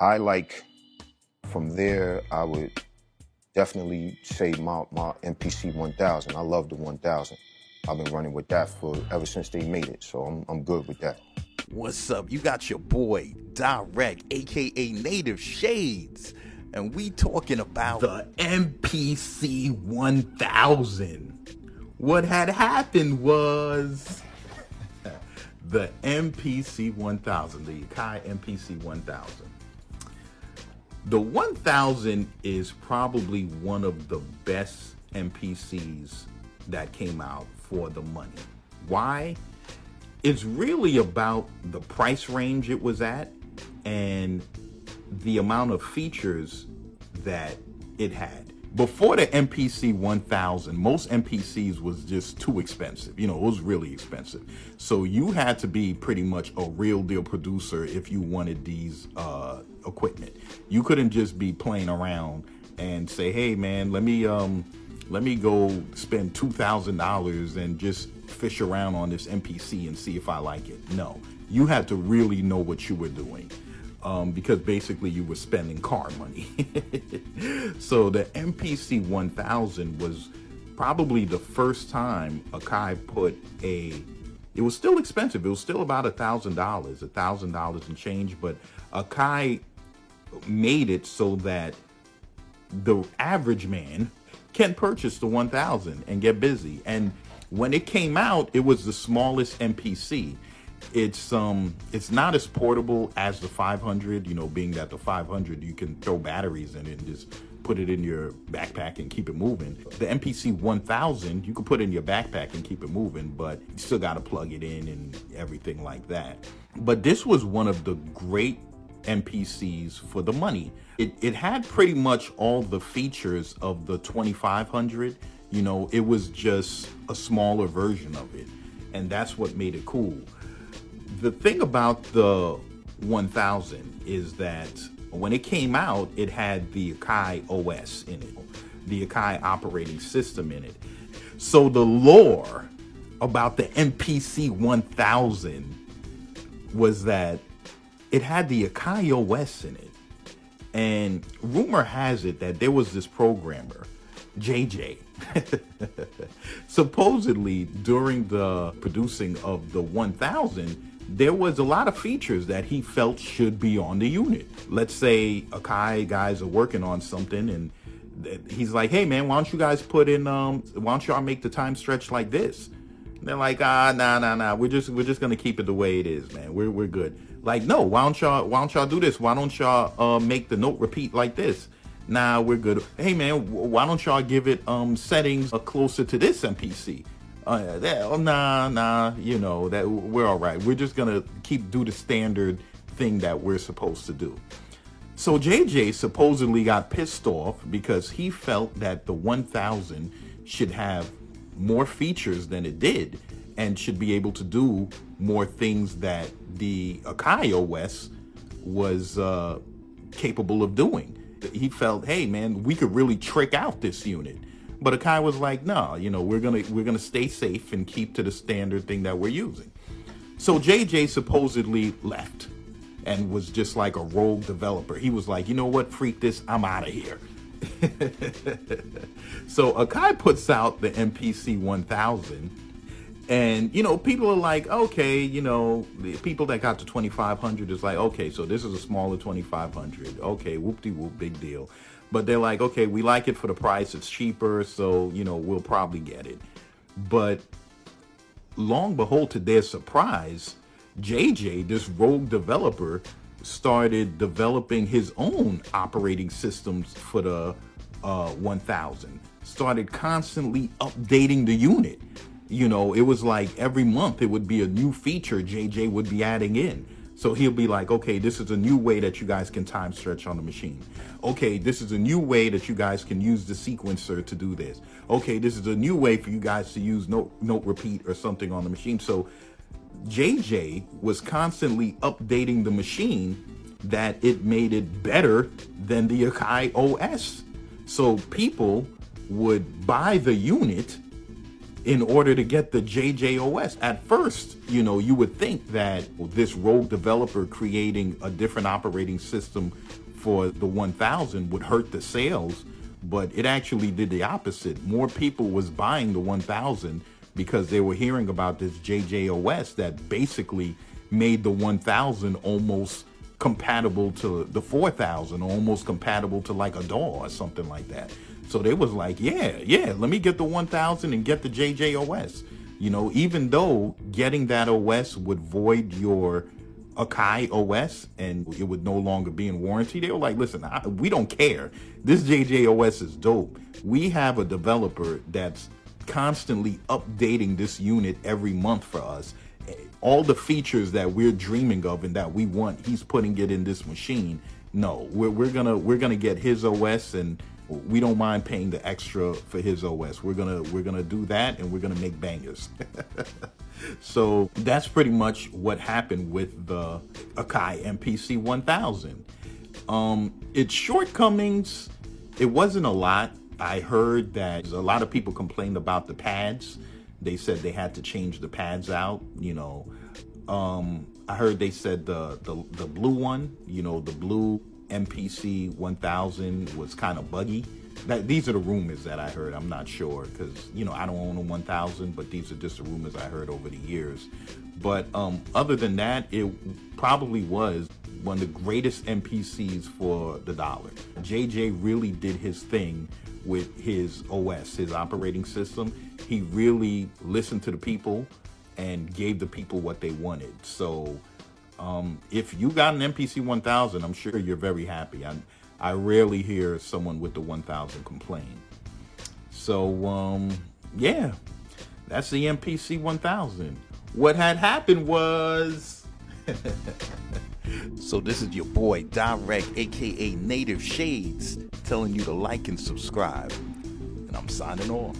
I like from there. I would definitely say my my MPC 1000. I love the 1000. I've been running with that for ever since they made it, so I'm I'm good with that. What's up? You got your boy Direct, aka Native Shades, and we talking about the MPC 1000. What had happened was the MPC 1000, the Akai MPC 1000. The 1000 is probably one of the best MPCs that came out for the money. Why? It's really about the price range it was at and the amount of features that it had. Before the MPC 1000, most MPCs was just too expensive. You know, it was really expensive. So you had to be pretty much a real deal producer if you wanted these uh, equipment. You couldn't just be playing around and say, "Hey, man, let me um, let me go spend two thousand dollars and just fish around on this MPC and see if I like it." No, you had to really know what you were doing. Um, because basically you were spending car money. so the MPC 1000 was probably the first time Akai put a. It was still expensive. It was still about a thousand dollars, a thousand dollars and change. But Akai made it so that the average man can purchase the 1000 and get busy. And when it came out, it was the smallest MPC. It's um it's not as portable as the 500, you know, being that the 500 you can throw batteries in it and just put it in your backpack and keep it moving. The MPC 1000, you can put in your backpack and keep it moving, but you still got to plug it in and everything like that. But this was one of the great MPCs for the money. It, it had pretty much all the features of the 2500. You know, it was just a smaller version of it. And that's what made it cool. The thing about the 1000 is that when it came out, it had the Akai OS in it, the Akai operating system in it. So the lore about the MPC 1000 was that it had the Akai OS in it. And rumor has it that there was this programmer, JJ. Supposedly, during the producing of the 1000, there was a lot of features that he felt should be on the unit. Let's say Akai guys are working on something and he's like, hey man, why don't you guys put in, um, why don't y'all make the time stretch like this? They're like, ah, nah, nah, nah. We're just, we're just gonna keep it the way it is, man. We're, we're good. Like, no, why don't y'all why don't y'all do this? Why don't y'all uh, make the note repeat like this? Nah, we're good. Hey man, why don't y'all give it um settings uh, closer to this MPC? Uh, that, oh, nah, nah, you know that we're all right. We're just gonna keep do the standard thing that we're supposed to do. So JJ supposedly got pissed off because he felt that the 1000 should have more features than it did and should be able to do more things that the Akai OS was uh, capable of doing. He felt, hey man, we could really trick out this unit. But Akai was like, no, you know, we're gonna we're gonna stay safe and keep to the standard thing that we're using. So JJ supposedly left and was just like a rogue developer. He was like, you know what, freak this, I'm out of here. so Akai puts out the MPC 1000 and you know people are like okay you know the people that got to 2500 is like okay so this is a smaller 2500 okay whoop-de-whoop big deal. But they're like okay we like it for the price. It's cheaper so you know we'll probably get it. But long behold to their surprise jj this rogue developer started developing his own operating systems for the uh, 1000 started constantly updating the unit you know, it was like every month it would be a new feature JJ would be adding in. So he'll be like, okay, this is a new way that you guys can time stretch on the machine. Okay, this is a new way that you guys can use the sequencer to do this. Okay, this is a new way for you guys to use note note repeat or something on the machine. So JJ was constantly updating the machine that it made it better than the Akai OS. So people would buy the unit in order to get the JJOS. At first, you know, you would think that this rogue developer creating a different operating system for the 1000 would hurt the sales, but it actually did the opposite. More people was buying the 1000 because they were hearing about this JJOS that basically made the 1000 almost compatible to the 4000 almost compatible to like a DAW or something like that. So they was like yeah yeah let me get the 1000 and get the jjos you know even though getting that os would void your akai os and it would no longer be in warranty they were like listen I, we don't care. This jjos is dope. We have a developer that's constantly updating this unit every month for us all the features that we're dreaming of and that we want, he's putting it in this machine. No, we're, we're gonna we're gonna get his OS and we don't mind paying the extra for his OS. We're gonna we're gonna do that and we're gonna make bangers. so that's pretty much what happened with the Akai MPC 1000. Um, its shortcomings, it wasn't a lot. I heard that a lot of people complained about the pads they said they had to change the pads out. You know, um, I heard they said the, the the blue one, you know, the blue MPC 1000 was kind of buggy. That these are the rumors that I heard. I'm not sure because you know I don't own a 1000, but these are just the rumors I heard over the years. But um, other than that, it probably was one of the greatest MPCs for the dollar. JJ really did his thing with his OS, his operating system. He really listened to the people and gave the people what they wanted. So um, if you got an MPC 1000, I'm sure you're very happy. I, I rarely hear someone with the 1000 complain. So um, yeah, that's the MPC 1000. What had happened was. so this is your boy Direct, aka Native Shades, telling you to like and subscribe. And I'm signing off.